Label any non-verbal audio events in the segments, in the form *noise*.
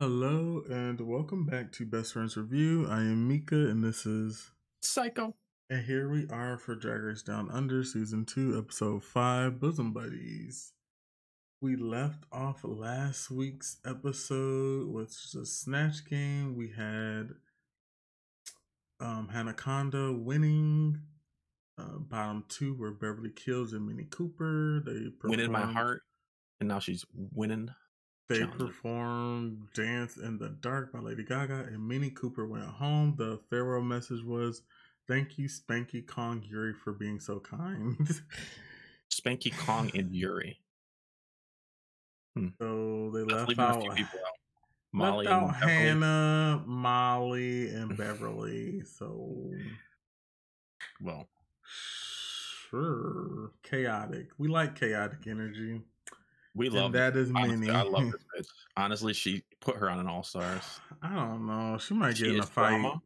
Hello and welcome back to Best Friends RuView. I am Mika and this is Saiko. and here we are for Drag Race Down Under season 2 episode 5 Bosom Buddies. We left off last week's episode with the snatch game. We had um Hannah Conda winning uh, bottom 2 were Beverly Kills and Minnie Cooper. They Winning my heart, and now she's winning. They performed Dance in the Dark by Lady Gaga and Minnie Cooper went home. The farewell message was Thank you, Spankie Kong Yuri, for being so kind. *laughs* Spankie Kong and Yuri. Hmm. so they left out, out. *laughs* left Molly out and Hannah, Molly, and *laughs* Beverly. So, Well, sure. Chaotic. We like chaotic energy. We And love that is Honestly, Minnie. I love this *laughs* bitch. Honestly, she put her on an all stars. I don't know. She might She get in a fight. drama,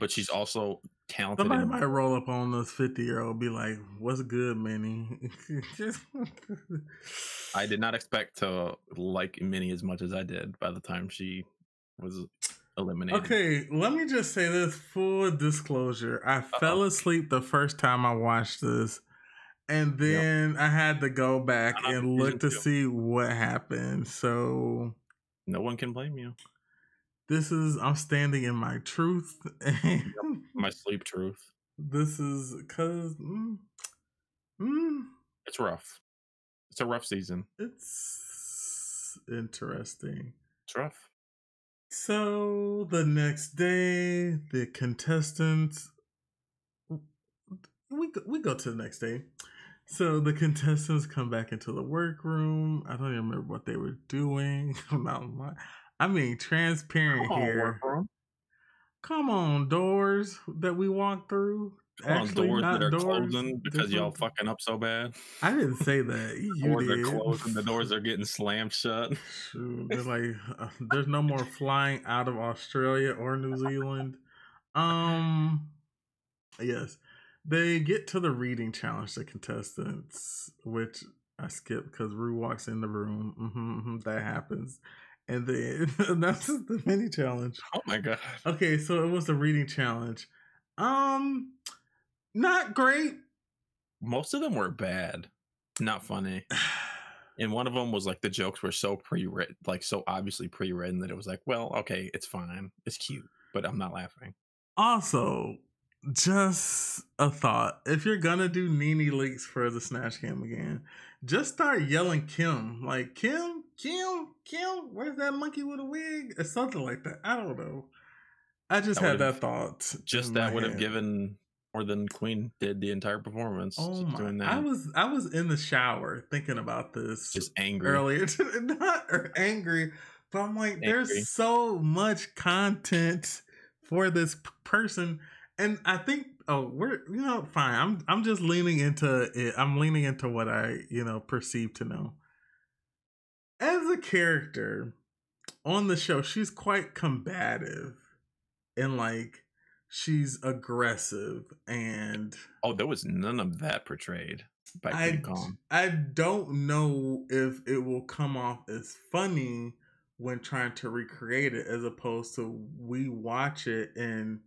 but she's also talented. Somebody and- might roll up on this 50 year old be like, What's good, Minnie? *laughs* I did not expect to like Minnie as much as I did by the time she was eliminated. Okay, let me just say this full disclosure. I fell asleep the first time I watched this, and then I had to go back I'm and look to two. see what happened. So No one can blame you. this is I'm standing in my truth. My sleep truth. this is because mm, mm, It's rough. It's a rough season. it's interesting. It's rough. So the next day, the contestants we go, we go to the next day. So the contestants come back into the workroom. I don't even remember what they were doing. *laughs* I'm not lying. I mean, transparent on, here. workroom. Come on, doors that we walk through. Come on, Actually, doors that are doors. closing because y'all fucking up so bad. I didn't say that. *laughs* You doors did. are closing. The doors are getting slammed shut. Shoot, *laughs* they're like, uh, there's no more flying out of Australia or New Zealand. Um, yes, they get to the reading challenge. The contestants, which I skipped because Rue walks in the room. hmm that happens, and then *laughs* that's the mini challenge. Oh my god. Okay, so it was the reading challenge. Um, not great. Most of them were bad, not funny. *sighs* And one of them was like the jokes were so pre-written, like so obviously pre-written that it was like, well, okay, it's fine, it's cute, but I'm not laughing. Also, just a thought. If you're gonna do NeNe Leakes for the Snatch Game again, just start yelling Kim. Like, Kim, Kim, Kim, where's that monkey with a wig? Or something like that. I don't know. I just That had that thought. Just that would have given more than Kween did the entire performance. Oh my doing that. I was I was in the shower thinking about this just angry. earlier. *laughs* Not angry, but I'm like, Angry. there's so much content for this person, and I think, oh, we're you know, fine. I'm I'm just leaning into it. I'm leaning into what I you know perceive to know. As a character on the show, she's quite combative, and like she's aggressive and Oh, there was none of that portrayed by I, Kong. I don't know if it will come off as funny when trying to recreate it as opposed to we watch it and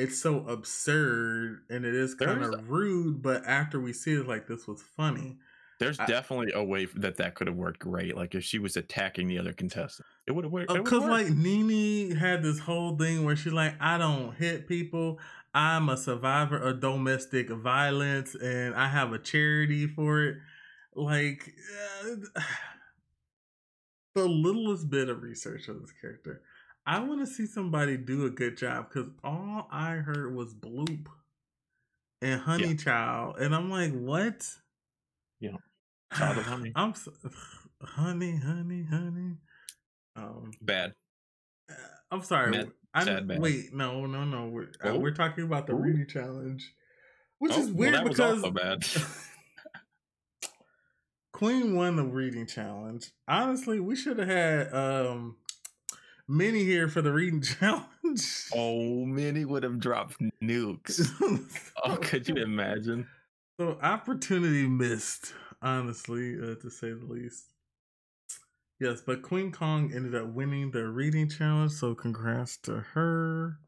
it's so absurd and it is kind of rude but after we see it like this was funny There's I- definitely a way that that could have worked great. Like if she was attacking the other contestant, it would have worked. because like Nene had this whole thing where she's like I don't hit people I'm a survivor of domestic violence and I have a charity for it like uh, *sighs* the littlest bit of research of this character. I want to see somebody do a good job because all I heard was bloop and honey Yeah. child, and I'm like, what? Yeah. *sighs* Child of honey. I'm so, *sighs* honey, honey, honey. Um, bad. uh, I'm sorry. Mad- I sad bad. wait, no, no, no. We're uh, Oh. we're talking about the reading challenge, which Oh, is well, weird was because bad. *laughs* Kween won the reading challenge. Honestly, we should have had um Minnie here for the reading *laughs* challenge. oh, Minnie would have dropped nukes. *laughs* Oh, could you imagine? So opportunity missed, honestly, uh, to say the least. Yes, but Kween Kong ended up winning the reading challenge, so congrats to her.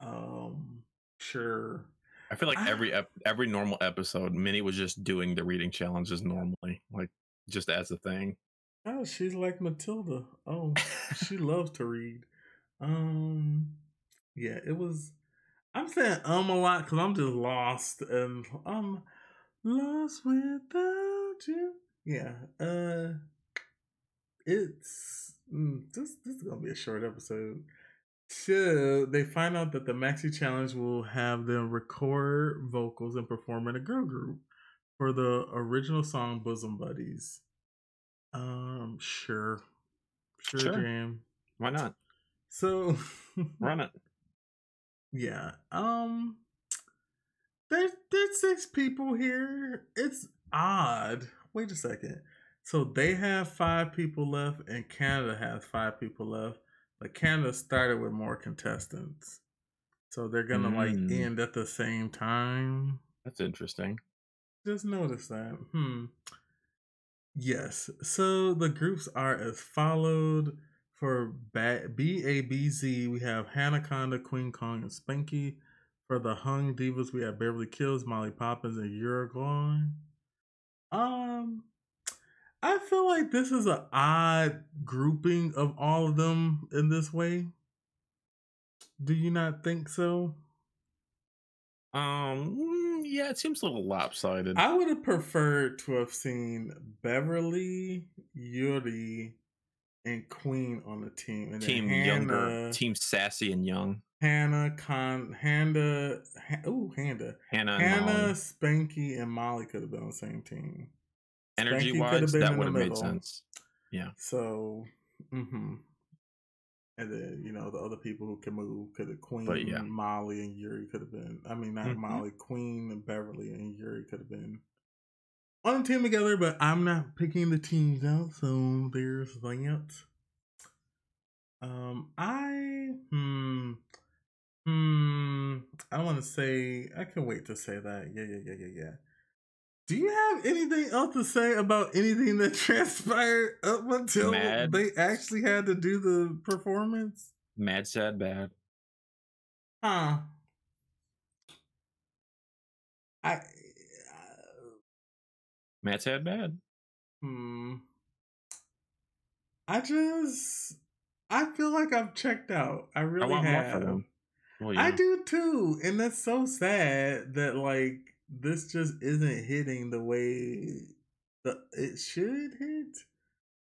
Um, sure. I feel like I- every ep- every normal episode, Minnie was just doing the reading challenges normally, like just as a thing. Oh, she's like Matilda. Oh, she loves to read. Um, yeah, it was. I'm saying um a lot because I'm just lost and I'm lost without you. Yeah. Uh, it's mm, this. This is gonna be a short episode. So they find out that the Maxi Challenge will have them record vocals and perform in a girl group for the original song "Bosom Buddies." Um, sure, sure, Sure. jam. Why not So, run it? *laughs* yeah. Um, there's there's six people here. It's odd. Wait a second. So they have five people left, and Canada has five people left. But Canada started with more contestants, so they're gonna like Mm. end at the same time. That's interesting. Just notice that. Hmm. Yes. So the groups are as followed. For ba- BABZ, we have Hanaconda, Kween Kong, and Spankie. For the Hung Divas, we have Beverly Kills, Molly Poppinz, and Yuri Guaii. Um, I feel like this is an odd grouping of all of them in this way. Do you not think so? Um, mm, yeah, it seems a little lopsided. I would have preferred to have seen Beverly, Yuri, and Kween on the team, and team Hannah, younger, team sassy and young. Hannah, Con, Handa, ha- ooh, Hannah, Hannah, Molly. Spankie, and Molly could have been on the same team. Energy Spankie wise, that would have made sense. So, mm-hmm. And then you know the other people who can move could have Kween, But, yeah. Molly, and Yuri could have been. I mean, not Mhm. Molly, Kween, and Beverly, and Yuri could have been on a team together. But I'm not picking the teams out, so there's that. Um, I hmm hmm. I want to say I can wait to say that. Yeah, yeah, yeah, yeah, yeah. Do you have anything else to say about anything that *laughs* transpired up until Mad. they actually had to do the performance? Mad, sad, bad. Huh. I. Mad, sad, bad. Hmm. I just. I feel like I've checked out. I really I want have. more for them. Well, I do too, and that's so sad that like this just isn't hitting the way the it should hit.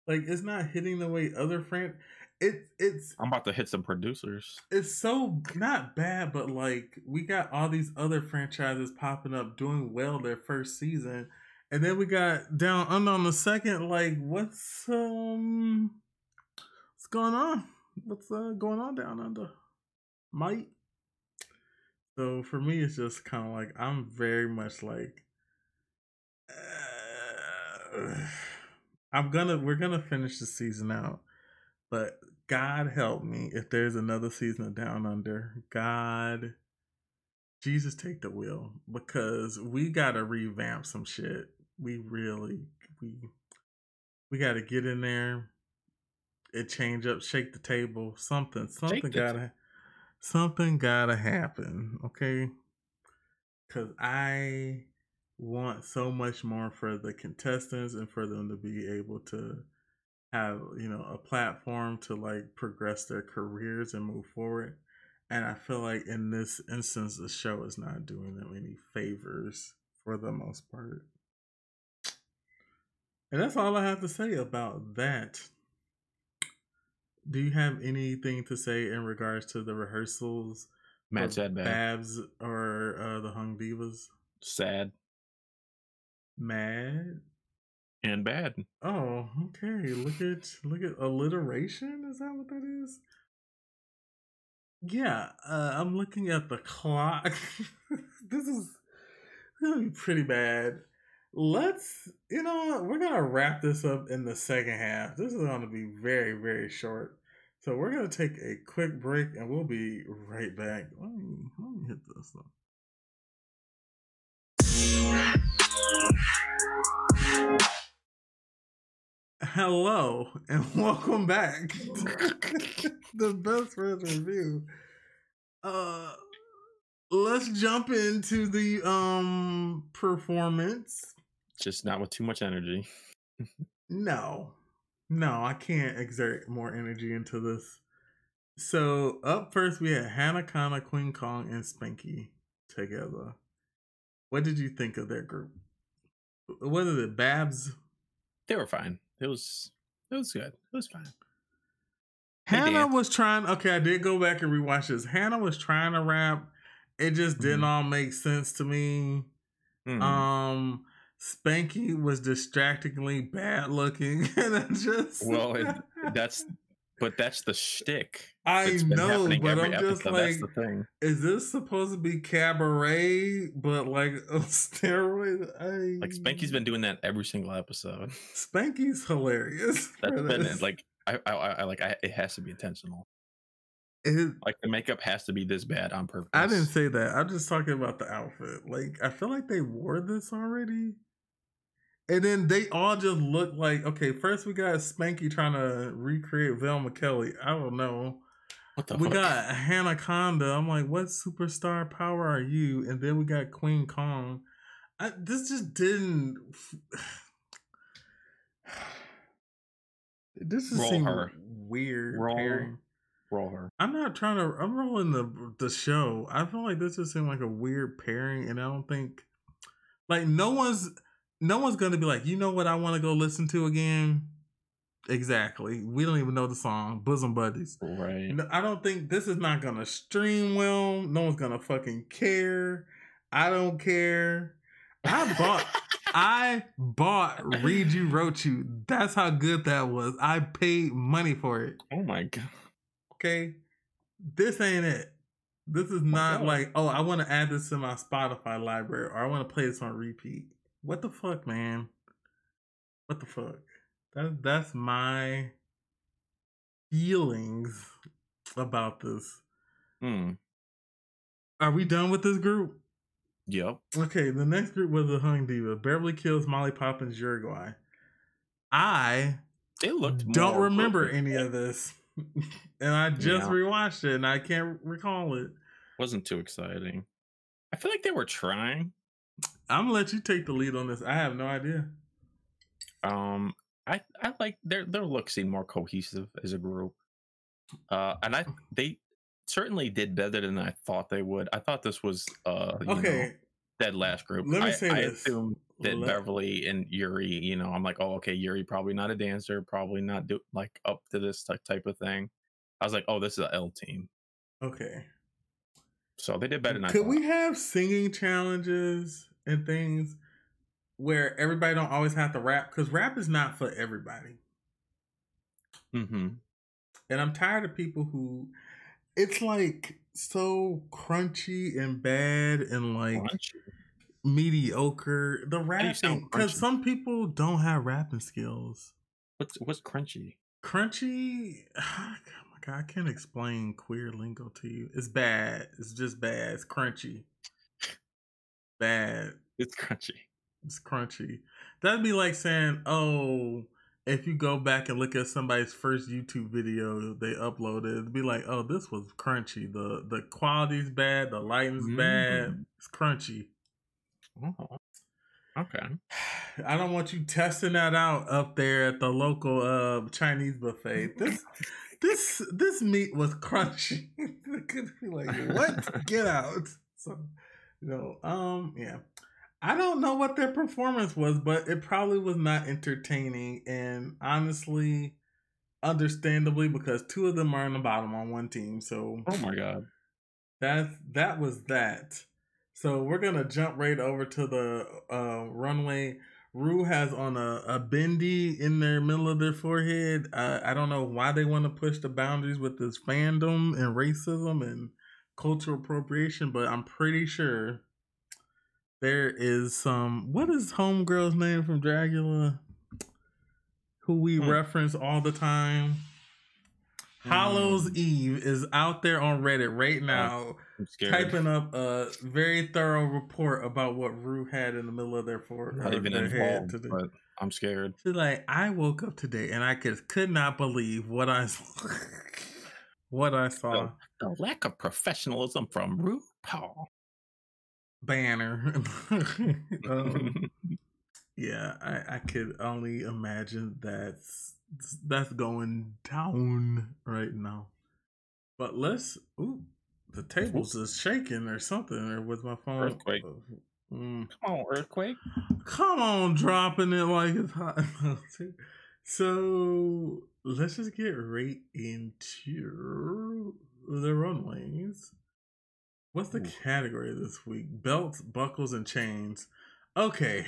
Like it's not hitting the way other fran. It it's I'm about to hit some producers. it's so not bad, but like we got all these other franchises popping up doing well their first season, and then we got down under on the second. Like what's um what's going on? What's uh, going on down under? Might. So for me, it's just kind of like I'm very much like. uh, I'm gonna we're gonna finish the season out, but God help me if there's another season of Down Under. God, Jesus, take the wheel because we gotta revamp some shit. We really we we gotta get in there. It change up, shake the table, something, something gotta, something gotta happen. Okay, because I want so much more for the contestants and for them to be able to have you know a platform to like progress their careers and move forward. And i feel like in this instance the show is not doing them any favors for the most part. And that's all i have to say about that do you have anything to say in regards to the rehearsals Mad, for sad, bad. babs or uh, the hung divas Sad mad and bad. Oh, okay. Look at look at alliteration. Is that what that is? Yeah, uh, I'm looking at the clock. *laughs* this is gonna be pretty bad. Let's, you know, we're gonna wrap this up in the second half. This is gonna be very, very short. So we're gonna take a quick break, and we'll be right back. Let me let me hit this though. hello and *laughs* welcome back *laughs* the best friends RuView. Uh, let's jump into the um performance. Just not with too much energy. *laughs* no, no, I can't exert more energy into this. So up first, we had Hannah Conda, Kween Kong, and Spankie together. What did you think of their group? What is the Babs? They were fine. It was it was good. It was fine. Hannah was trying. Okay, I did go back and rewatch this. Hannah was trying to rap. It just didn't mm-hmm. all make sense to me. Mm-hmm. Um, Spankie was distractingly bad looking, *laughs* and I just well, it, *laughs* that's but that's the shtick. I know, but I'm just like, is this supposed to be cabaret, but like *laughs* a steroid? I... Like Spankie's been doing that every single episode. Spankie's hilarious. That's been it. Like I, I, I like I, it has to be intentional. It, like the makeup has to be this bad on purpose. I didn't say that. I'm just talking about the outfit. Like I feel like they wore this already. And then they all just look like okay. First, we got Spankie trying to recreate Velma Kelly. I don't know. What the we fuck? got Hannah Conda. I'm like, what superstar power are you? And then we got Kween Kong. I, this just didn't. *sighs* this is her. weird. Roll, roll her. I'm not trying to. I'm rolling the the show. I feel like this just seemed like a weird pairing, and I don't think like no one's no one's gonna be like, you know what I want to go listen to again. Exactly. We don't even know the song, Bosom Buddies. Right. I don't think this is not gonna stream well. No one's gonna fucking care. I don't care. I bought *laughs* I bought Read You Wrote You. That's how good that was. I paid money for it. Oh my god. Okay. This ain't it. This is oh not oh like, oh, I want to add this to my Spotify library or I want to play this on repeat. What the fuck, man? What the fuck? That that's my feelings about this. Hmm. Are we done with this group? Yep. Okay, the next group was the Hung Diva. Beverly Kills, Molly Poppinz, Uruguay. I it looked don't remember perfect. any of this. *laughs* and I just yeah. rewatched it and I can't recall it. Wasn't too exciting. I feel like they were trying. I'm gonna let you take the lead on this. I have no idea. Um, I I like their their look seemed more cohesive as a group. Uh, and I they certainly did better than I thought they would. I thought this was uh okay. Know, dead last group. Let me I, say I this. assumed that Let... Beverly and Yuri, you know, I'm like, oh, okay, Yuri probably not a dancer, probably not do like up to this type of thing. I was like, oh, this is an L team. Okay. So they did better than I Could we have singing challenges and things where everybody don't always have to rap? Because rap is not for everybody. Mm-hmm. And I'm tired of people who it's like so crunchy and bad and like crunchy. mediocre. The rapping because some people don't have rapping skills. What's what's crunchy? Crunchy. *sighs* Oh my god, I can't explain queer lingo to you. It's bad. It's just bad. It's crunchy. Bad. It's crunchy. It's crunchy. That'd be like saying, "Oh, if you go back and look at somebody's first YouTube video they uploaded, it'd be like, oh, this was crunchy. The the quality's bad, the lighting's mm. bad. It's crunchy. Oh. Okay. *sighs* I don't want you testing that out up there at the local uh, Chinese buffet. This *laughs* this this meat was crunchy. *laughs* could be like, what? Get out. *laughs* So you know, um, yeah. I don't know what their performance was, but it probably was not entertaining. And honestly, understandably, because two of them are in the bottom on one team. So Oh my god. That that was that. So we're gonna jump right over to the uh, runway. Rue has on a, a bindi in their middle of their forehead. Uh, I don't know why they want to push the boundaries with this fandom and racism and cultural appropriation, but I'm pretty sure there is some what is homegirl's name from Dragula? Who we hmm. reference all the time. Mm. Eve is out there on Reddit right now, I'm scared. typing up a very thorough report about what Rue had in the middle of their for Not even their head involved, today. but I'm scared. She's like, I woke up today and I could could not believe what I saw. *laughs* what I saw. The lack of professionalism from RuPaul. Banner. *laughs* um, *laughs* yeah, I, I could only imagine that's that's going down right now. But let's ooh, the tables is shaking or something or with my phone. Earthquake. Mm. Come on, earthquake. Come on, dropping it like it's hot. *laughs* so let's just get right into the runways. What's the Ooh. category this week? Belts, buckles, and chains. Okay.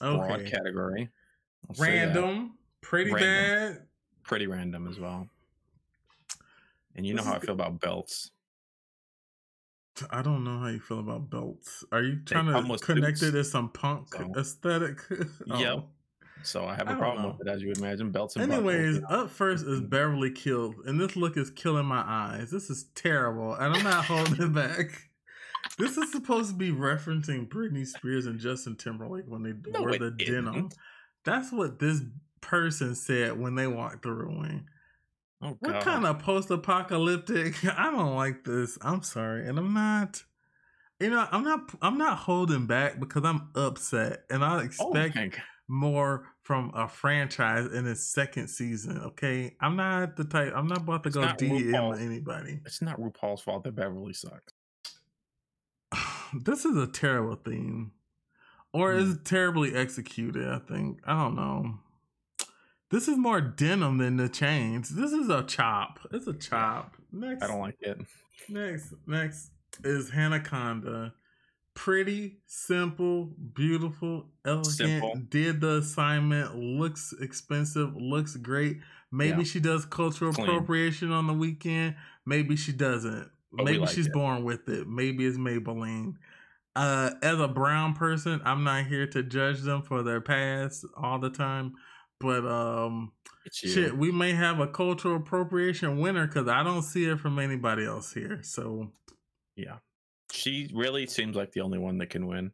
Broad Okay. category. I'll. Random. Pretty Random. bad. Pretty random as well. And you know how I feel about belts. I don't know how you feel about belts. Are you trying come to connect it to some punk so- aesthetic? *laughs* Oh. Yep. So I have I a don't problem know. with it, as you would imagine. Belts and Anyways, up first is. Beverly killed, and this look is killing my eyes. This is terrible, and I'm not holding it back. This is supposed to be referencing Britney Spears and Justin Timberlake when they No, wore the denim. isn't. That's what this person said when they walked the ring. Oh, What kind of post-apocalyptic? *laughs* I don't like this. I'm sorry, and I'm not. You know, I'm not. I'm not holding back because I'm upset, and I Oh, expect God. More from a franchise in its second season. Okay, I'm not the type. I'm not about to It's go DM RuPaul's- anybody. It's not RuPaul's fault that Beverly sucks. *sighs* this is a terrible theme, or Hmm. is terribly executed. I think I don't know. This is more denim than the chains. This is a chop. It's a chop. Next, I don't like it. Next, next is Hannah Conda. Pretty, simple, beautiful, elegant. Simple. Did the assignment. Looks expensive. Looks great. Maybe Yeah. she does cultural Clean. appropriation on the weekend. Maybe she doesn't. But Maybe like she's it. born with it. Maybe it's Maybelline. Uh, as a brown person, I'm not here to judge them for their past all the time. But um, Shit, we may have a cultural appropriation winner because I don't see it from anybody else here. So, Yeah. She really seems like the only one that can win.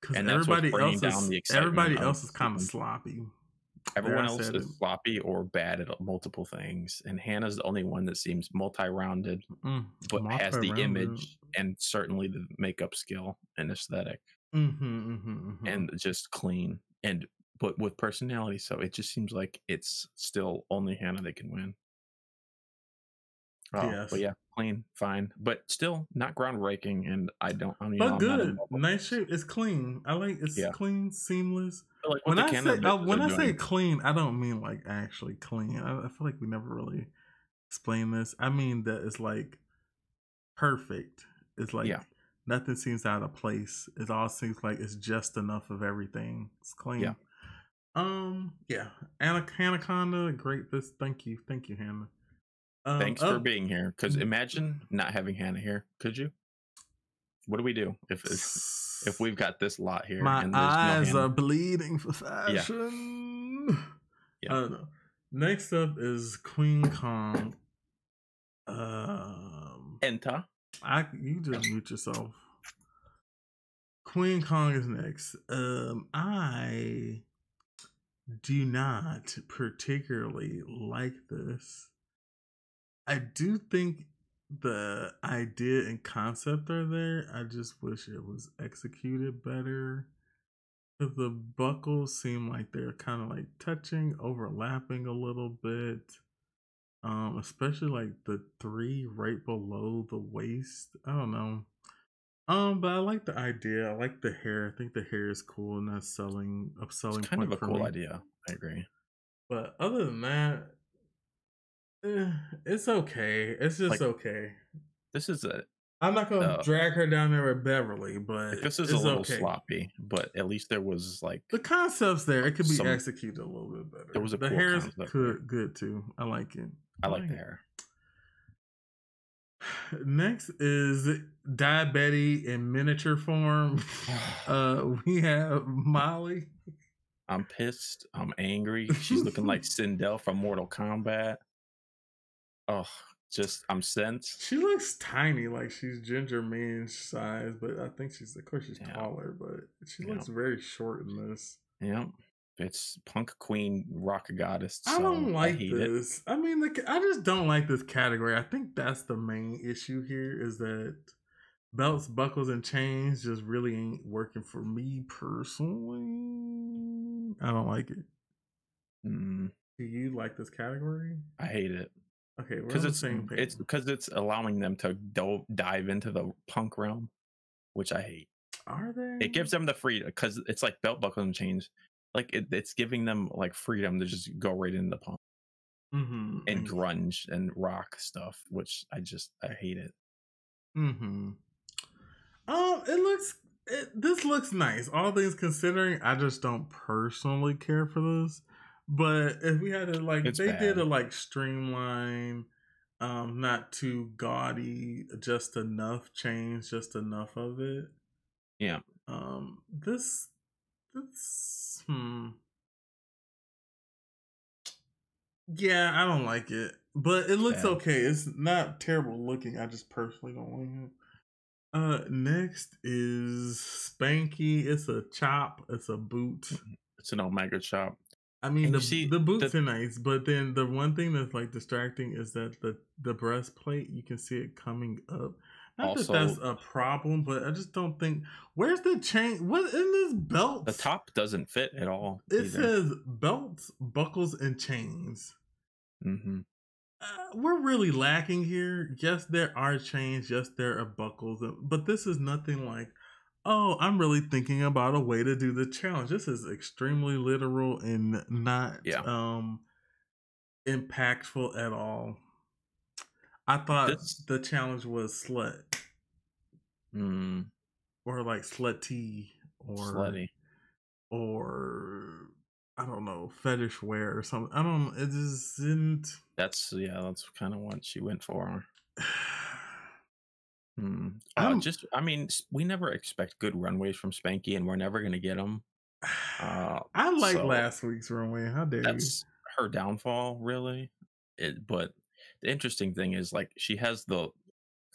because And everybody else is everybody else is kind of sloppy. Everyone I else is it. sloppy or bad at multiple things. And Hannah's the only one that seems multi rounded, Mm, but has the image and certainly the makeup skill and aesthetic Mhm, mhm, mhm. and just clean and but with personality. So it just seems like it's still only Hannah that can win. Oh, Yes. But yeah, clean, fine, but still not groundbreaking. And I don't. I mean, but I'm not good, nice shape. It's clean. I like it's Yeah. clean, seamless. Like When I say when I say clean, I don't mean like actually clean. I, I feel like we never really explain this. I mean that it's like perfect. It's like Yeah. nothing seems out of place. It all seems like it's just enough of everything. It's clean. Yeah. Um. Yeah. Ana- Anaconda. Great. This. Thank you. Thank you, Hannah. Um, Thanks for being here. Because Mm. imagine not having Hannah here. Could you? What do we do if if, if we've got this lot here? My and there's no eyes are bleeding for fashion. *sighs* Yeah. I don't know. Next up is Kween Kong. Um, Enta. I you just mute yourself. Kween Kong is next. Um, I do not particularly like this. I do think the idea and concept are there. I just wish it was executed better. 'Cause the buckles seem like they're kind of like touching, overlapping a little bit. Um, especially like the three right below the waist. I don't know. Um, but I like the idea. I like the hair. I think the hair is cool and that's selling a selling It's kind of a cool me. idea. I agree. But other than that, eh, it's okay. It's just Like, okay. This is a I'm not gonna uh, drag her down there with Beverly, but like, this is it's a little okay. sloppy, but at least there was like The concept's there. It could be Some- executed a little bit better. There was a the cool hair is good, good too. I like it. I like the hair. *sighs* Next is diabetes in miniature form. *sighs* Uh, we have Molly. I'm pissed. I'm angry. She's looking like *laughs* Sindel from Mortal Kombat. Oh, just I'm sent. She looks tiny, like she's Ginger Minj size, but I think she's of course she's Yeah. taller, but she Yeah. looks very short in this. Yeah, it's punk queen rock goddess. I don't like it. this. I mean, the, I just don't like this category. I think that's the main issue here is that belts, buckles, and chains just really ain't working for me personally. I don't like it. Mm, Do you like this category? I hate it Okay, because it's it's because it's allowing them to do- dive into the punk realm, which I hate. Are they? It gives them the freedom because it's like belt buckle and chains. Like it, it's giving them like freedom to just go right into the punk mm-hmm. and grunge and rock stuff, which I just I hate it. Mm-hmm. Um, it looks it, this looks nice. All things considering, I just don't personally care for this. But if we had to like, It's they did bad. a like streamline, um, not too gaudy, just enough change, just enough of it. Yeah. Um, this, this, hmm. Yeah, I don't like it, but it looks Bad. okay. It's not terrible looking. I just personally don't like it. Uh, next is Spankie. It's a chop. It's a boot. It's an Omega shop. I mean, And the see, the boots the- are nice, but then the one thing that's like distracting is that the the breastplate you can see it coming up. Not Also- that that's a problem, but I just don't think. Where's the chain? What in this belt? The top doesn't fit at all. It either. says belts, buckles, and chains. hmm Uh, we're really lacking here. Yes, there are chains. Yes, there are buckles, but this is nothing like. Oh, I'm really thinking about a way to do the challenge. This is extremely literal and not Yeah. um impactful at all. I thought This- the challenge was slut Mm, or like slutty or slutty. or I don't know fetish wear or something. I don't. It just didn't. That's yeah. That's kind of what she went for. *sighs* *sighs* *sighs* Hmm. Uh, I'm- just, I mean, we never expect good runways from Spankie, and we're never gonna get them. Uh, *sighs* I like so- last week's runway. How dare you? that's her downfall, really. It, but the interesting thing is, like, she has the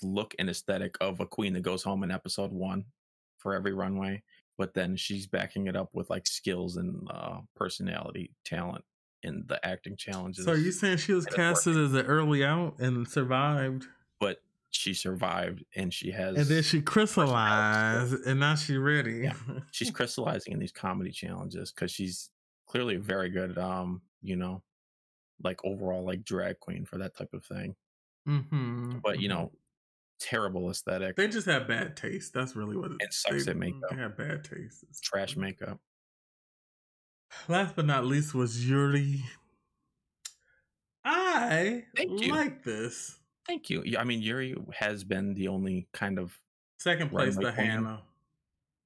look and aesthetic of a queen that goes home in episode one for every runway, but then she's backing it up with like skills and uh, personality, talent in the acting challenges. So are you saying she was casted as an early out and survived, she survived, and she has. and then she crystallized, and now she's ready? Yeah. *laughs* she's crystallizing in these comedy challenges because she's clearly very good um you know like overall like drag queen for that type of thing hmm but you know terrible aesthetic they just have bad taste. That's really what it And sucks they, at makeup. They have bad taste. It's trash makeup Last but not least was Yuri. I Thank you. like this. Thank you Yeah, i mean yuri has been the only kind of Second place to. Hannah.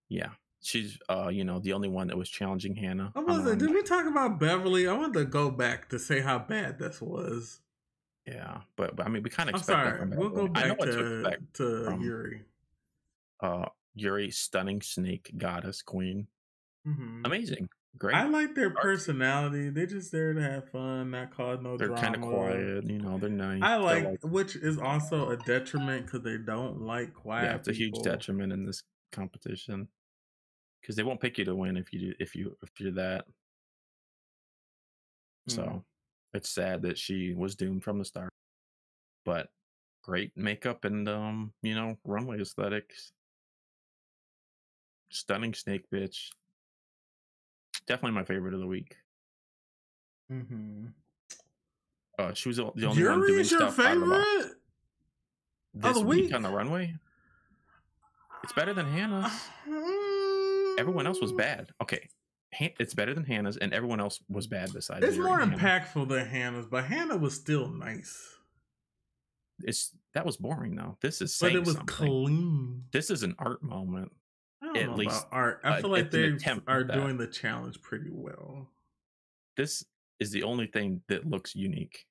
yeah she's uh you know the only one that was challenging hannah I was like, did we talk about Beverly? I wanted to go back to say how bad this was. yeah but, but i mean we kind of I'm sorry. We'll go everyone. i know back to to, to from- Yuri. uh yuri stunning snake goddess queen Mhm. amazing great I like their personality. They're just there to have fun, not cause no they're drama. kind of quiet you know they're nice I They're like, which is also a detriment because they don't like quiet. yeah, it's a huge detriment in this competition because they won't pick you to win if you do if you if you're that. So Mm. it's sad that she was doomed from the start. But great makeup and um, you know, runway aesthetics. Stunning snake bitch. Definitely my favorite of the week. Mm-hmm. Uh, she was the only one Yuri doing your stuff out of the box. favorite? this the week week? on the runway. It's better than Hannah's. Everyone else was bad. Okay, it's better than Hannah's, and everyone else was bad besides. It's Yuri more and Hannah. impactful than Hannah's, but Hannah was still nice. It's that was boring though. This is But it was something. clean. This is an art moment. At least, art. I uh, feel like they are doing the challenge pretty well. This is the only thing that looks unique.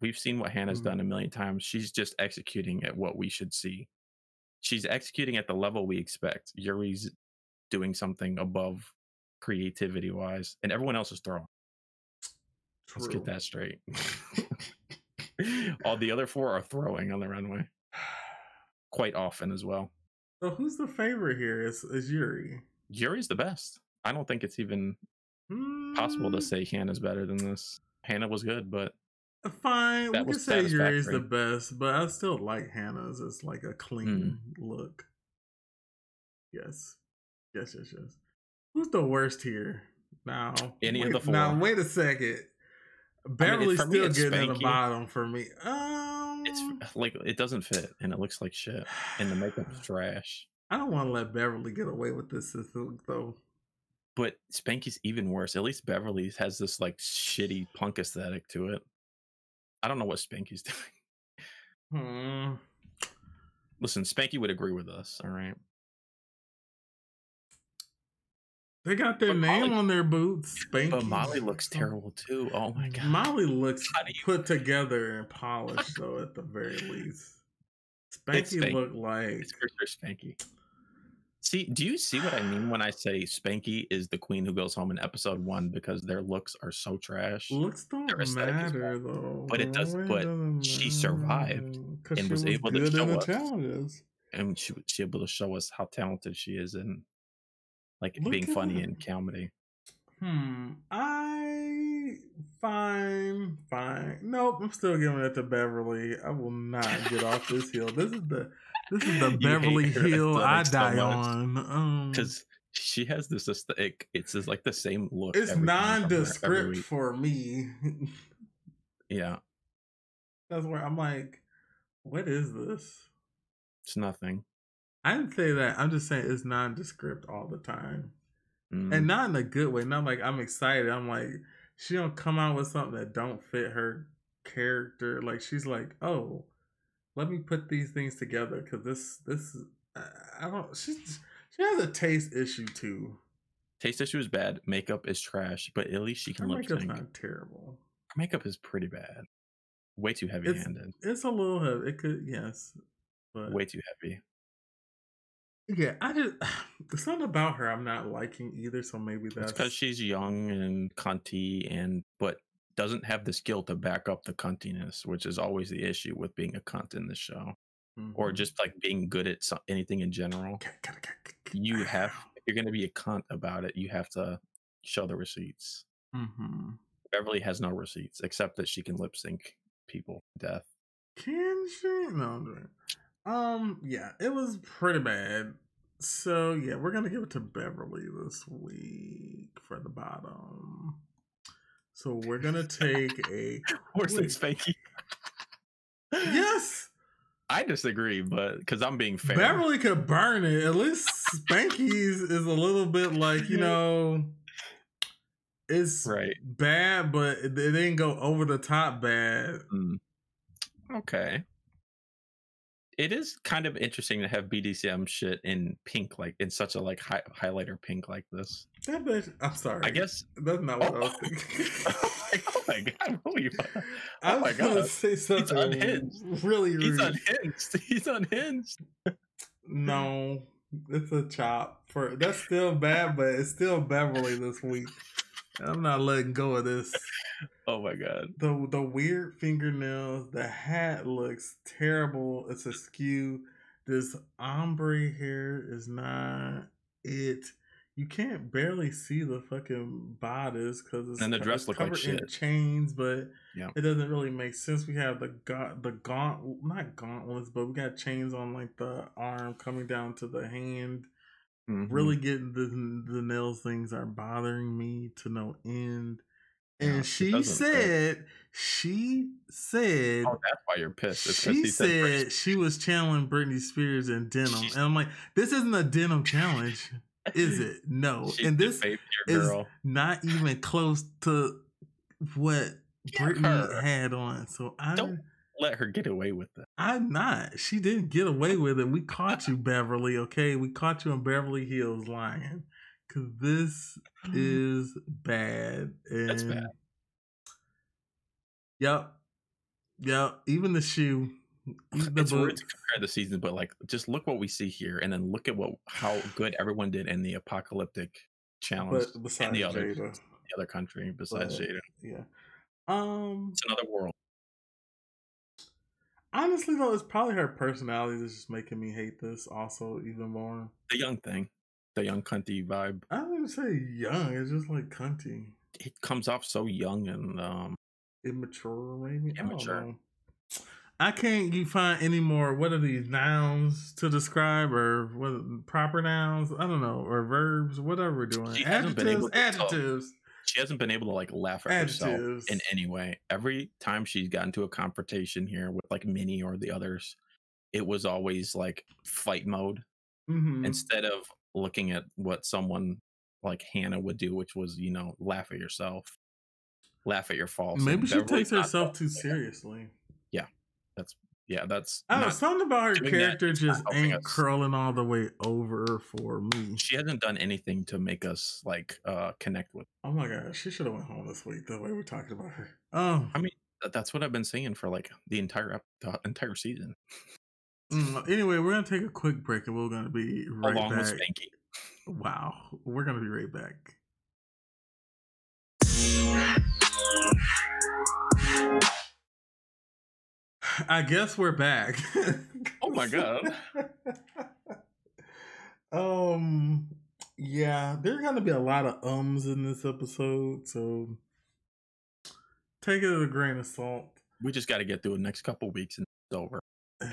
We've seen what Hannah's Mhm. done a million times. She's just executing at what we should see. She's executing at the level we expect. Yuri's doing something above creativity wise, and everyone else is throwing. Let's get that straight. *laughs* *laughs* All the other four are throwing on the runway *sighs* quite often as well. So who's the favorite here? Is is Yuri? Yuri's the best. I don't think it's even possible to Mm, say Hannah's better than this. Hannah was good, but Fine, That we can say Yuri's the best, but I still like Hannah's. It's like a clean look. Yes, yes, yes, yes. Who's the worst here? Now, Any of wait, the Now, wait a second. Beverly's for me, still it's getting in the bottom for me. Um, it's like it doesn't fit and it looks like shit. And the makeup's *sighs* trash. I don't want to let Beverly get away with this this though. But Spankie's even worse. At least Beverly has this like shitty punk aesthetic to it. I don't know what Spankie's *laughs* doing. Hmm. Listen, Spankie would agree with us, all right? They got their But name Molly- on their boots. Spankie. But Molly looks terrible too. Oh my god. Molly looks How do put together and polished, *laughs* though, at the very least. Spankie Spankie. looked like It's for sure Spankie. See, do you see what I mean when I say Spankie is the queen who goes home in episode one because their looks are so trash? looks don't Their aesthetic is matter though. But it does- Really but doesn't she survived and she was able to good in show the us. challenges. And she she able to show us how talented she is in like Look being funny and comedy. Hmm. I fine, fine. Nope. I'm still giving it to Beverly. I will not get off this hill. This is the this is the *laughs* You Beverly hill I so die much. on. Um, Because she has this aesthetic. It's just like the same look. it's every time from her, every nondescript for me. *laughs* Yeah, That's where I'm like, what is this? it's nothing. I didn't say that. I'm just saying it's nondescript all the time. Mm. and not in a good way. Not like I'm excited. I'm like she don't come out with something that don't fit her character. Like she's like, oh, let me put these things together because this this I- don't. She she has a taste issue too. Taste issue is bad. Makeup is trash, but at least she can look. makeup's sync. not terrible. Her makeup is pretty bad. Way too heavy handed. It's a little heavy. It could yes, but Way too heavy. Yeah, I just *sighs* there's something about her I'm not liking either. So maybe that's because she's young and cunty, and but doesn't have the skill to back up the cuntiness, which is always the issue with being a cunt in the show, or Mhm. just like being good at so- anything in general. You have, *sighs* if you're going to be a cunt about it, you have to show the receipts. hmm Beverly has no receipts except that she can lip sync people to death. Can she? No, I'm doing. Um, yeah, it was pretty bad. So yeah, we're gonna give it to Beverly this week for the bottom. So we're gonna *laughs* take a than Spankie. yes. I disagree, but because I'm being fair. Beverly could burn it. At least Spankie's is a little bit like you know, it's Right. bad, but it, it didn't go over the top bad. Mm. Okay. It is kind of interesting to have BDSM shit in pink, like in such a like hi- highlighter pink like this. That bitch. I'm sorry. I guess. that's not what I oh, *laughs* oh, *laughs* oh, was thinking. oh my god! What were you? I Oh my was gonna god! say something unhinged. really He's unhinged. *laughs* He's unhinged. no, it's a chop. For that's still bad, but it's still Beverly this week. I'm not letting go of this. Oh my god! The the weird fingernails. The hat looks terrible. It's askew. This ombre hair is not it. You can't barely see the fucking bodice because it's, And the dress it's look like covered in shit. chains, but Yeah. it doesn't really make sense. We have the ga- the gaunt not gauntlets, but we got chains on like the arm coming down to the hand. Mhm. Really getting the the nails things are bothering me to no end. And Yeah, she fit. said, she said, Oh, that's why you're pissed. It's she said said she was channeling Britney Spears in denim. And I'm like, this isn't a denim challenge, is it? No. *laughs* She's and this is girl. not even close to what Give Britney her. had on. So I'm Don't let her get away with it. I'm not. She didn't get away with it. We caught you, Beverly. Okay, we caught you in Beverly Hills lying. Cause this *sighs* is bad. And That's bad. Yep. Yep. Even the shoe. Even the it's weird to compare the seasons, but like, just look what we see here, and then look at what how good everyone did in the apocalyptic challenge But besides in the other Jada. the other country besides But- Jada. Yeah. Um It's another world. Honestly, though, it's probably her personality that's just making me hate this. Also, even more. The young thing, the young cunty vibe. I wouldn't even say young. It's just like cunty, It comes off so young and um immature, maybe. I Immature. know. I can't you find any more. What are these nouns to describe, or what proper nouns? I don't know, or verbs, whatever we're doing. She hasn't been able Adjectives, adjectives, she hasn't been able to like laugh at herself in any way. Every time she's gotten to a confrontation here with like Minnie or the others, it was always like fight mode Mhm. instead of looking at what someone like Hannah would do, which was, you know, laugh at yourself, laugh at your faults. Maybe she takes herself too seriously. Yeah, that's I don't know. Something about her character just ain't us. curling all the way over for me. she hasn't done anything to make us like uh connect with. Oh my god, she should have went home this week. The way we're talking about her. Oh, I mean, that's what I've been saying for like the entire the entire season, mm, anyway, we're gonna take a quick break and we're gonna be right along back. Wow, we're gonna be right back. I guess we're back. Oh my God. *laughs* um, yeah, there's gonna be a lot of ums in this episode, so take it with a grain of salt. We just got to get through the next couple weeks and it's over,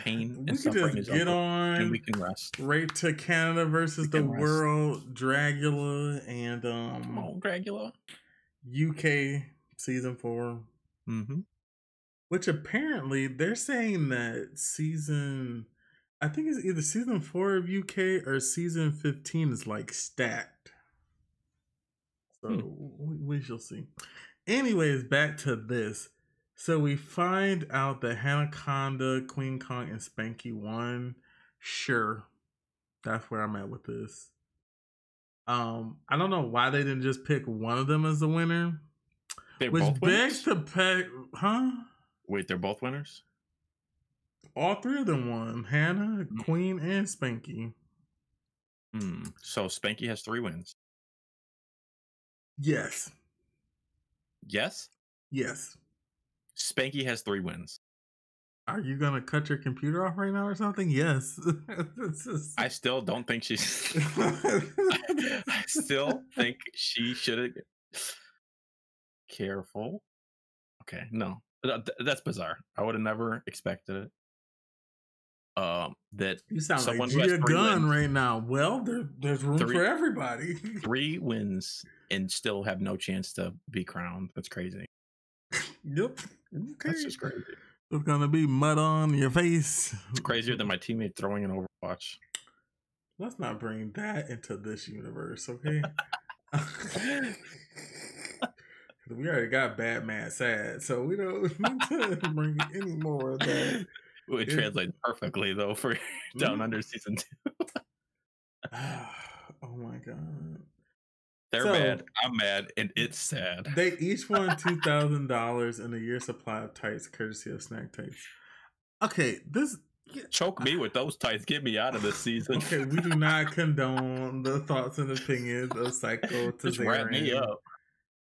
Pain *sighs* we and suffering just is get over, on and we can rest. right to Canada versus We the world, Dragula, and Come um on, Dracula. UK season four. Mm-hmm. Which apparently they're saying that season, I think it's either season four of UK or season 15 is like stacked. So Hmm. we, we shall see. Anyways, back to this. So we find out that Hanaconda, Kween Kong, and Spankie won. Sure. That's where I'm at with this. Um, I don't know why they didn't just pick one of them as the winner. They're Which begs winners. to peg, huh? Wait, they're both winners. All three of them won. Hannah, Mm. Kween, and Spankie. Hmm. So Spankie has three wins. Yes. Yes, Yes. Spankie has three wins. Are you gonna cut your computer off right now or something? Yes. Is- *laughs* I still don't think she's. *laughs* I still think she should have. *sighs* Careful. Okay, no, that's bizarre. I would have never expected it. Um, that you sound someone like Gia Gunn wins. right now. Well, there, there's room Three- for everybody. *laughs* three wins and still have no chance to be crowned. That's crazy. yep. Okay. That's just crazy. It's gonna be mud on your face. It's crazier than my teammate throwing an Overwatch. Let's not bring that into this universe, okay? *laughs* *laughs* we already got bad, mad, sad, so we don't *laughs* need to *laughs* bring any more of that. It Yeah. translates perfectly though for *laughs* Down Mhm. Under season two. *sighs* oh my god! They're So- mad. I'm mad, and it's sad. They each won two thousand dollars and a year supply of tights, courtesy of Snack Tights. Okay, this. Choke me with those tights. Get me out of this season. Okay, we do not condone the thoughts and opinions of Saiko Just wrap me up.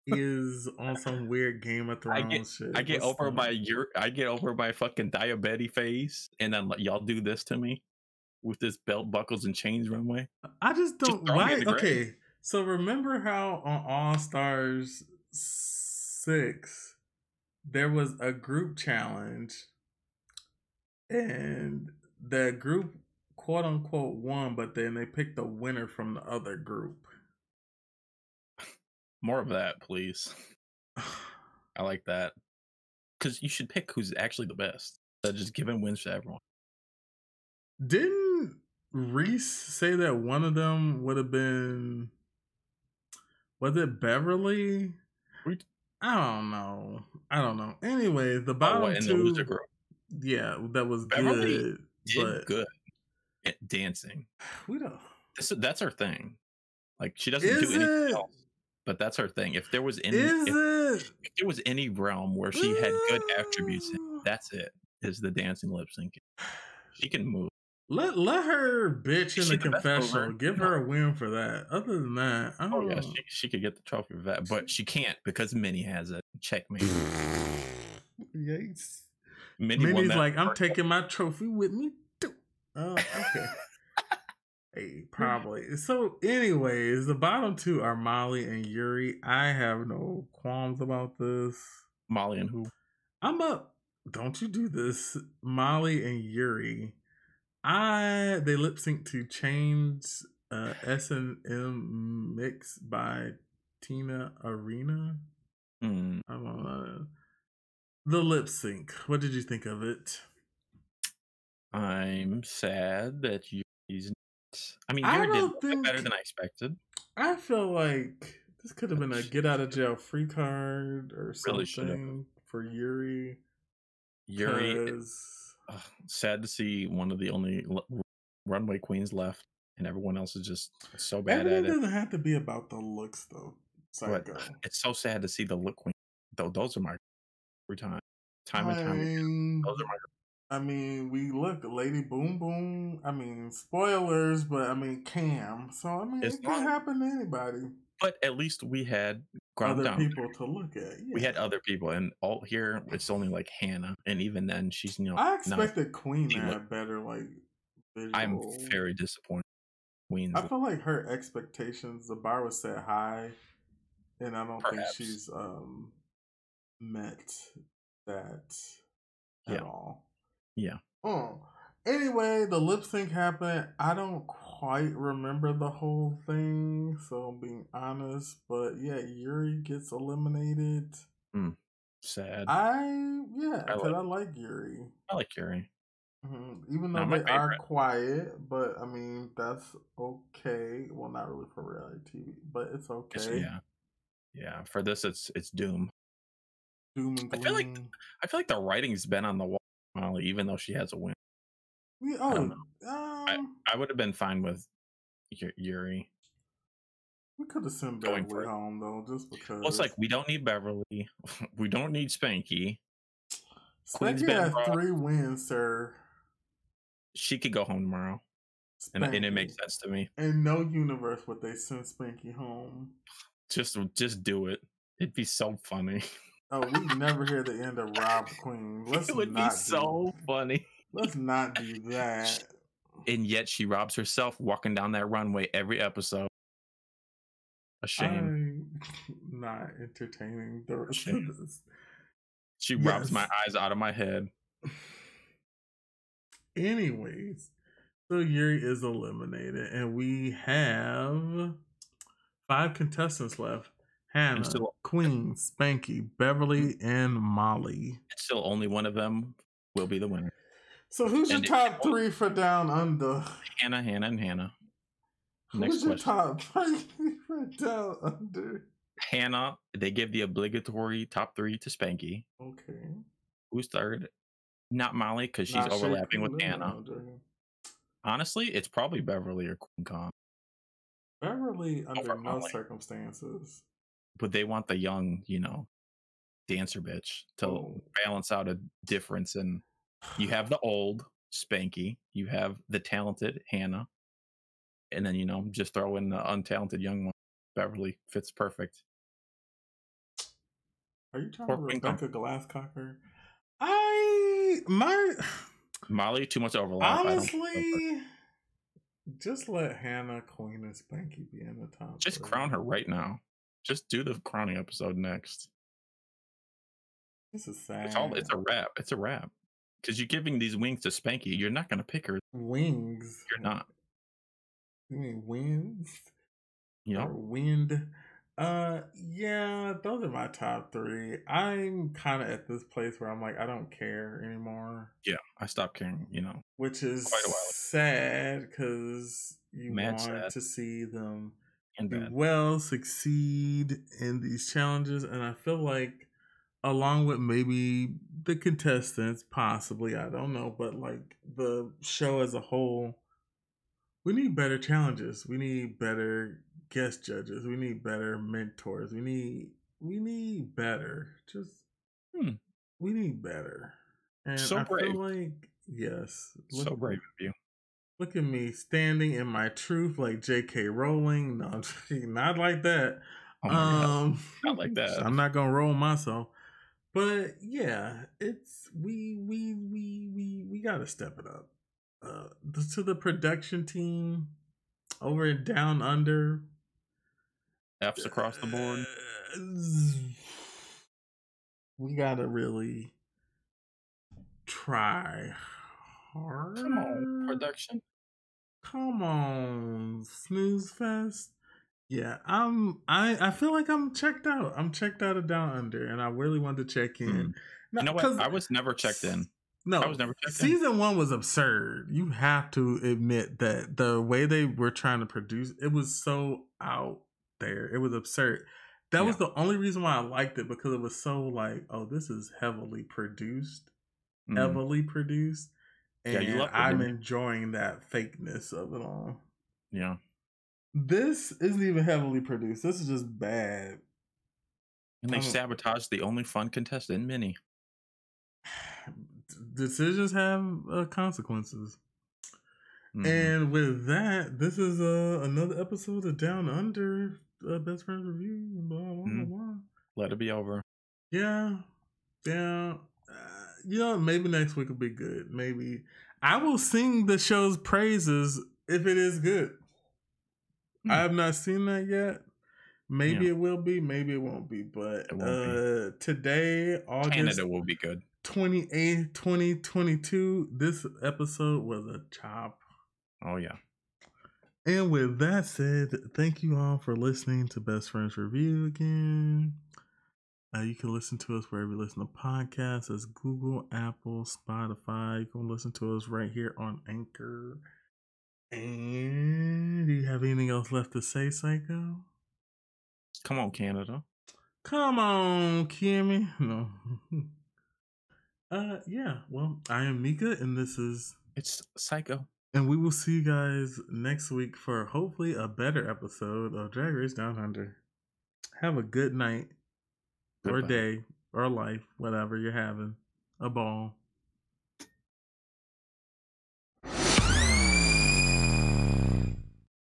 He is on some weird Game of I Thrones get- shit. I get What's over my your I get over my fucking diabetes phase, and then like, y'all do this to me with this belt buckles and chains runway. I just Just don't. me why? in the grave. Okay, so remember how on All Stars six there was a group challenge, and the group quote unquote won, but then they picked the winner from the other group. More of that, please. *sighs* I like that because you should pick who's actually the best. Of just giving wins to everyone. Didn't Reese say that one of them would have been? Was it Beverly? We- I don't know. I don't know. Anyway, the Oh, bottom what, in the two, loser group yeah, that was Beverly good. did but good at dancing. *sighs* we don't. This, that's her thing. Like she doesn't Is do anything it? else, but that's her thing. If there was any, if, if there was any realm where she had good attributes, that's it. Is the dancing lip syncing? She can move. Let let her bitch in the the confessional. Give her a win for that. Other than that, I Oh don't yeah, know. she, she could get the trophy for that, but she can't because Minnie has it. Checkmate. Yikes. Minnie Minnie's like, I'm taking my trophy with me too. Oh, okay. Hey, probably. So, anyways, the bottom two are Molly and Yuri. I have no qualms about this. Molly and who? I'm up. Don't you do this, Molly and Yuri. I they lip sync to Chains uh, S and M mix by Tina Arena. Hmm. I don't know. The lip sync. What did you think of it? I'm sad that you. I mean, I you did don't little better than I expected. I feel like this could have been a get out of jail free card or Really something for Yuri. Yuri, 'cause- ugh, sad to see one of the only l- runway queens left, and everyone else is just so bad Everything at it. doesn't have to be about the looks, though. But Saiko. *sighs* it's so sad to see the look queen. Though those are my every time, time and time. again. Those are my. I mean, we look Lady Boom Boom. I mean, spoilers, but I mean Cam. So I mean, It's it could not- happen to anybody. But at least we had ground Other down. people to look at. We had other people, and all here it's only like Hannah, and even then she's you know. I not- expected Kween to have better like. Visual. I'm very disappointed. Queens. I feel like her expectations, the bar was set high, and I don't Perhaps. think she's um met that at Yeah. all. Yeah. Oh. Anyway, the lip sync happened. I don't quite remember the whole thing, so I'm being honest. But yeah, Yuri gets eliminated. sad. I yeah, I like- I like Yuri. I like Yuri. hmm Even though they are quiet, but I mean that's okay. Well, not really for reality TV, but it's It's- okay. Yeah, yeah. For this, it's it's Doom. Doom and I feel like- I feel like the writing's been on the wall, Molly, even though she has a win. We, oh, um, I would have been fine with Yu- Yuri. we could have sent Beverly for home though, just because. Well, it's like we don't need Beverly. *laughs* we don't need Spankie. Spankie has brought- three wins, sir. She could go home tomorrow, and, and it makes sense to me. In no universe would they send Spankie home. Just just do it. It'd be so funny. *laughs* Oh, we never hear the end of Rob Queen. *laughs* Let's it would not be so do, funny. Let's not do *laughs* that. And yet she robs herself walking down that runway every episode. A shame. I'm *laughs* not entertaining the rest Shame. of this. she robs my eyes out of my head. Anyways, so Yuri is eliminated, and we have five contestants left: Hannah, still- Kween, Spankie, Beverly, mm. and Molly. Still, only one of them will be the winner. So, who's your And it- top three for Down Under? Hannah, Hannah, and Hannah. Next Who's your question. top three *laughs* for Down Under? Hannah, they give the obligatory top three to Spankie. Okay, Who's third? Not Molly, because she's Not overlapping with Hannah. Honestly, it's probably Beverly or Kween Kong. Beverly, under Over no Molly. circumstances. But they want the young, you know, dancer bitch to Oh. balance out a difference. And you have the old Spankie, you have the talented Hannah, and then, you know, just throw in the untalented young one. Beverly fits perfect. Are you talking Or Queen Rebecca Glasscocker? I my *sighs* Molly, too much overlap. I don't think so, but honestly, just let Hannah, Kween, and Spankie be in the top. just three. crown her right now. Just do the crowning episode next. This is sad. It's all. It's a wrap. It's a wrap. Because you're giving these wings to Spankie. You're not going to pick her. wings. You're not. You mean or know. wind? Uh, yeah, those are my top three. I'm kind of at this place where I'm like, I don't care anymore, Yeah. I stopped caring. You know. which is Quite a while sad because you Mad want sad. to see them And do bad. well, succeed in these challenges, and I feel like, along with maybe the contestants, possibly I don't know, but like the show as a whole, we need better challenges. We need better guest judges. We need better mentors. We need we need better. Just Hmm. we need better. And So I brave. feel like yes, So brave of you. Look at me standing in my truth like J.K. Rowling. No, *laughs* not like that. Oh um, Not like *laughs* that. I'm not gonna roll myself. but yeah, it's we we we we we gotta step it up. Uh, to the production team over and Down Under. F's across the board. *sighs* We gotta really try hard. Come on, production. Come on, snooze fest. Yeah, I'm. I I feel like I'm checked out. I'm checked out of Down Under, and I really wanted to check in. Mm. No, you know what? I was never checked in. No, I was never checked in. season in. one was absurd. You have to admit that the way they were trying to produce it was so out there. It was absurd. That yeah. was the only reason why I liked it because it was so like, oh, this is heavily produced, mm. heavily produced, and yeah, I'm enjoying that fakeness of it all. Yeah. This isn't even heavily produced. This is just bad. And they sabotaged the only fun contestant, Minnie. *sighs* Decisions have uh, consequences. Mm-hmm. And with that, this is uh, another episode of Down Under uh, Best Friends RuView. Blah, blah, mm-hmm. blah, Let it be over. Yeah. Yeah. You know, maybe next week will be good. Maybe I will sing the show's praises if it is good. Mm. I have not seen that yet. Maybe yeah. it will be, maybe it won't be. But won't uh, be. today, August Canada will be good. 28th, 2022, this episode was a chop. Oh, yeah. And with that said, thank you all for listening to Best Friends RuView again. Uh, you can listen to us wherever you listen to podcasts, as Google, Apple, Spotify. You can listen to us right here on Anchor. And do you have anything else left to say, Saiko? Come on, Canada. Come on, Kimmy. No. *laughs* uh yeah, well, I am Mika and this is It's Saiko. And we will see you guys next week for hopefully a better episode of Drag Race Down Under. Have a good night. Or *laughs* day or life, whatever you're having. A ball.